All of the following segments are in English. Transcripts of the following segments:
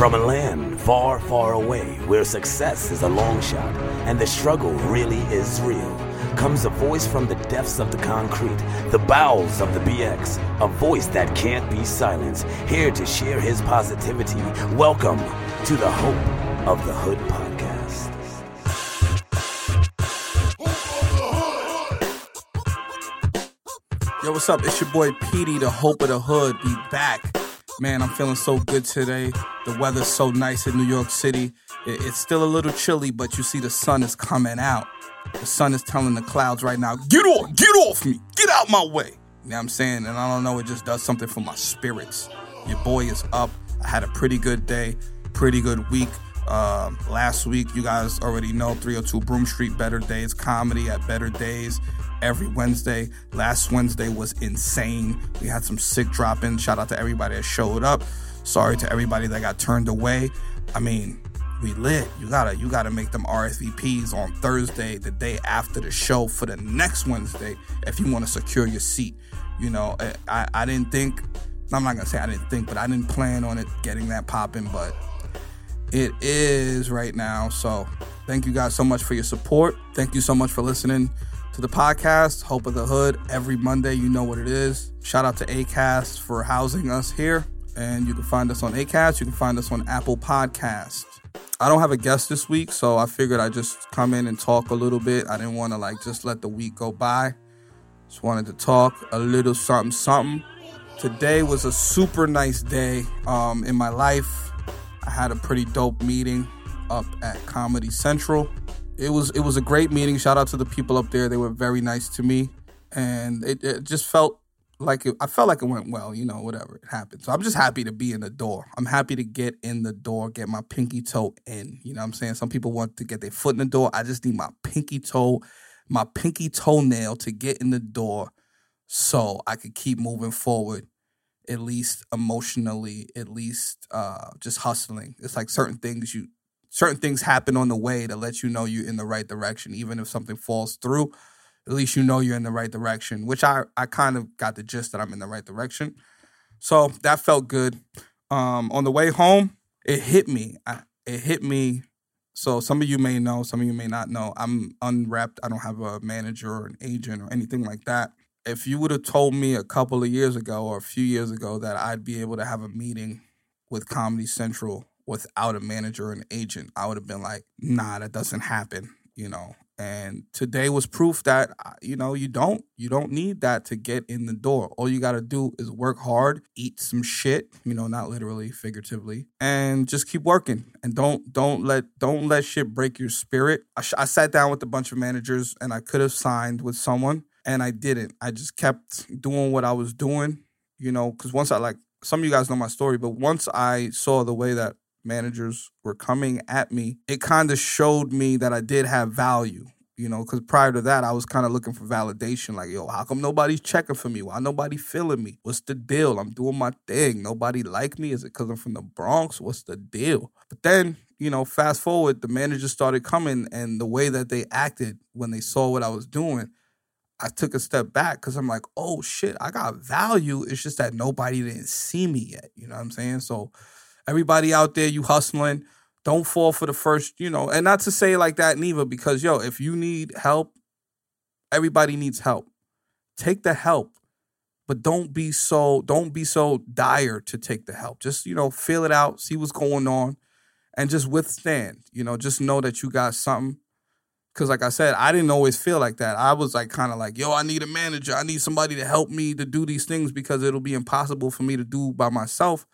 From a land far, far away where success is a long shot and the struggle really is real, comes a voice from the depths of the concrete, the bowels of the BX, a voice that can't be silenced, here to share his positivity. Welcome to the Hope of the Hood podcast. Yo, what's up? It's your boy Petey, the Hope of the Hood. Be back. Man, I'm feeling so good today. The weather's so nice in New York City. It's still a little chilly, but you see the sun is coming out. The sun is telling the clouds right now, get off, get off me, get out my way. You know what I'm saying? And I don't know, it just does something for my spirits. Your boy is up. I had a pretty good day, pretty good week. Um, last week, you guys already know 302 Broome Street, Better Days, comedy at Better Days every Wednesday. Last Wednesday was insane. We had some sick drop in. Shout out to everybody that showed up. Sorry to everybody that got turned away. I mean, we lit. You gotta you gotta make them RSVPs on Thursday, the day after the show for the next Wednesday, if you want to secure your seat. You know, I, I, I didn't think I'm not gonna say I didn't think, but I didn't plan on it getting that popping, but it is right now. So thank you guys so much for your support. Thank you so much for listening to the podcast, Hope of the Hood. Every Monday, you know what it is. Shout out to ACAST for housing us here. And you can find us on ACAST. You can find us on Apple Podcasts. I don't have a guest this week, so I figured I'd just come in and talk a little bit. I didn't want to like just let the week go by. Just wanted to talk a little something, something. Today was a super nice day um, in my life. I had a pretty dope meeting up at Comedy Central. It was it was a great meeting. Shout out to the people up there. They were very nice to me, and it, it just felt like it, I felt like it went well. You know, whatever it happened. So I'm just happy to be in the door. I'm happy to get in the door, get my pinky toe in. You know what I'm saying? Some people want to get their foot in the door. I just need my pinky toe, my pinky toenail to get in the door, so I could keep moving forward at least emotionally, at least uh, just hustling. It's like certain things you certain things happen on the way to let you know you're in the right direction. Even if something falls through, at least you know you're in the right direction. Which I I kind of got the gist that I'm in the right direction. So that felt good. Um, on the way home, it hit me. I, it hit me. So some of you may know, some of you may not know. I'm unwrapped. I don't have a manager or an agent or anything like that if you would have told me a couple of years ago or a few years ago that I'd be able to have a meeting with Comedy Central without a manager or an agent, I would have been like, nah, that doesn't happen, you know. And today was proof that uh, you know you don't you don't need that to get in the door. All you got to do is work hard, eat some shit, you know, not literally, figuratively, and just keep working. And don't don't let don't let shit break your spirit. I, sh- I sat down with a bunch of managers, and I could have signed with someone and I didn't. I just kept doing what I was doing, you know, because once I like some of you guys know my story, but once I saw the way that managers were coming at me, it kind of showed me that I did have value, you know, because prior to that, I was kind of looking for validation. Like, yo, how come nobody's checking for me? Why nobody feeling me? What's the deal? I'm doing my thing. Nobody like me? Is it because I'm from the Bronx? What's the deal? But then, you know, fast forward, the managers started coming, and the way that they acted when they saw what I was doing, I took a step back because I'm like, oh shit, I got value. It's just that nobody didn't see me yet. You know what I'm saying? So everybody out there, you hustling, don't fall for the first, you know, and not to say like that neither, because yo, if you need help, everybody needs help. Take the help. but don't be so don't be so dire to take the help. Just, you know, feel it out, see what's going on, and just withstand. You know, just know that you got something. Cause like I said, I didn't always feel like that. I was like kind of like, yo, I need a manager. I need somebody to help me to do these things because it'll be impossible for me to do by myself.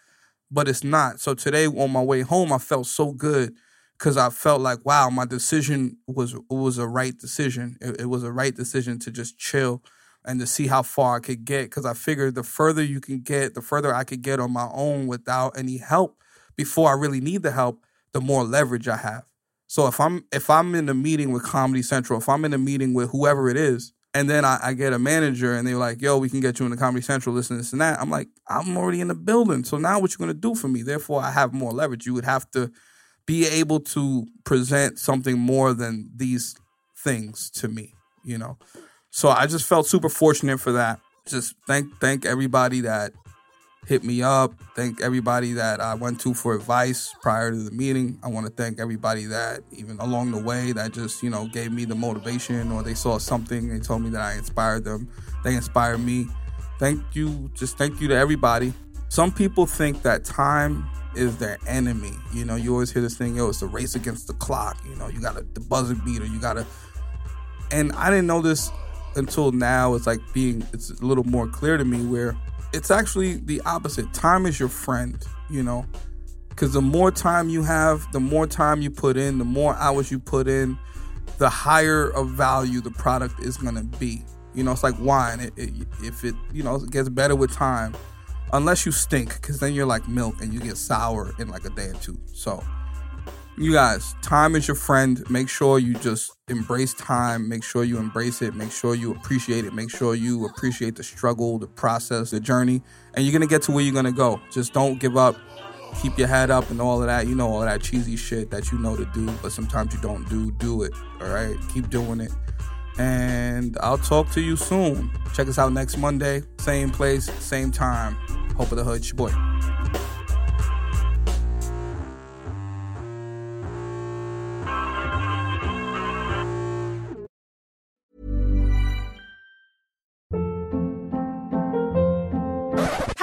But it's not. So today on my way home, I felt so good because I felt like, wow, my decision was was a right decision. It, it was a right decision to just chill and to see how far I could get because I figured the further you can get, the further I could get on my own without any help before I really need the help, the more leverage I have. So if I'm if I'm in a meeting with Comedy Central, if I'm in a meeting with whoever it is, and then I, I get a manager and they're like, yo, we can get you into Comedy Central, listen, this and that. I'm like, I'm already in the building. So now what you're gonna do for me? Therefore, I have more leverage. You would have to be able to present something more than these things to me, you know. So I just felt super fortunate for that. Just thank thank everybody that hit me up. Thank everybody that I went to for advice prior to the meeting. I want to thank everybody that even along the way that just, you know, gave me the motivation or they saw something, and told me that I inspired them. They inspired me. Thank you. Just thank you to everybody. Some people think that time is their enemy. You know, you always hear this thing, yo, it's a race against the clock. You know, you got to the buzzer beater, you got to and I didn't know this until now it's like being it's a little more clear to me where it's actually the opposite. Time is your friend you know? Because the more time you have the more time you put in the more hours you put in the higher of value the product is going to be. You know it's like wine. It, it, if it you know it gets better with time unless you stink because then you're like milk and you get sour in like a day or two. So you guys, time is your friend. Make sure you just embrace time. Make sure you embrace it. Make sure you appreciate it. Make sure you appreciate the struggle, the process, the journey, and you're gonna get to where you're gonna go. Just don't give up. Keep your head up and all of that. You know all that cheesy shit that you know to do, but sometimes you don't do. Do it. All right. Keep doing it. And I'll talk to you soon. Check us out next Monday, same place, same time. Hope of the Hood, your boy.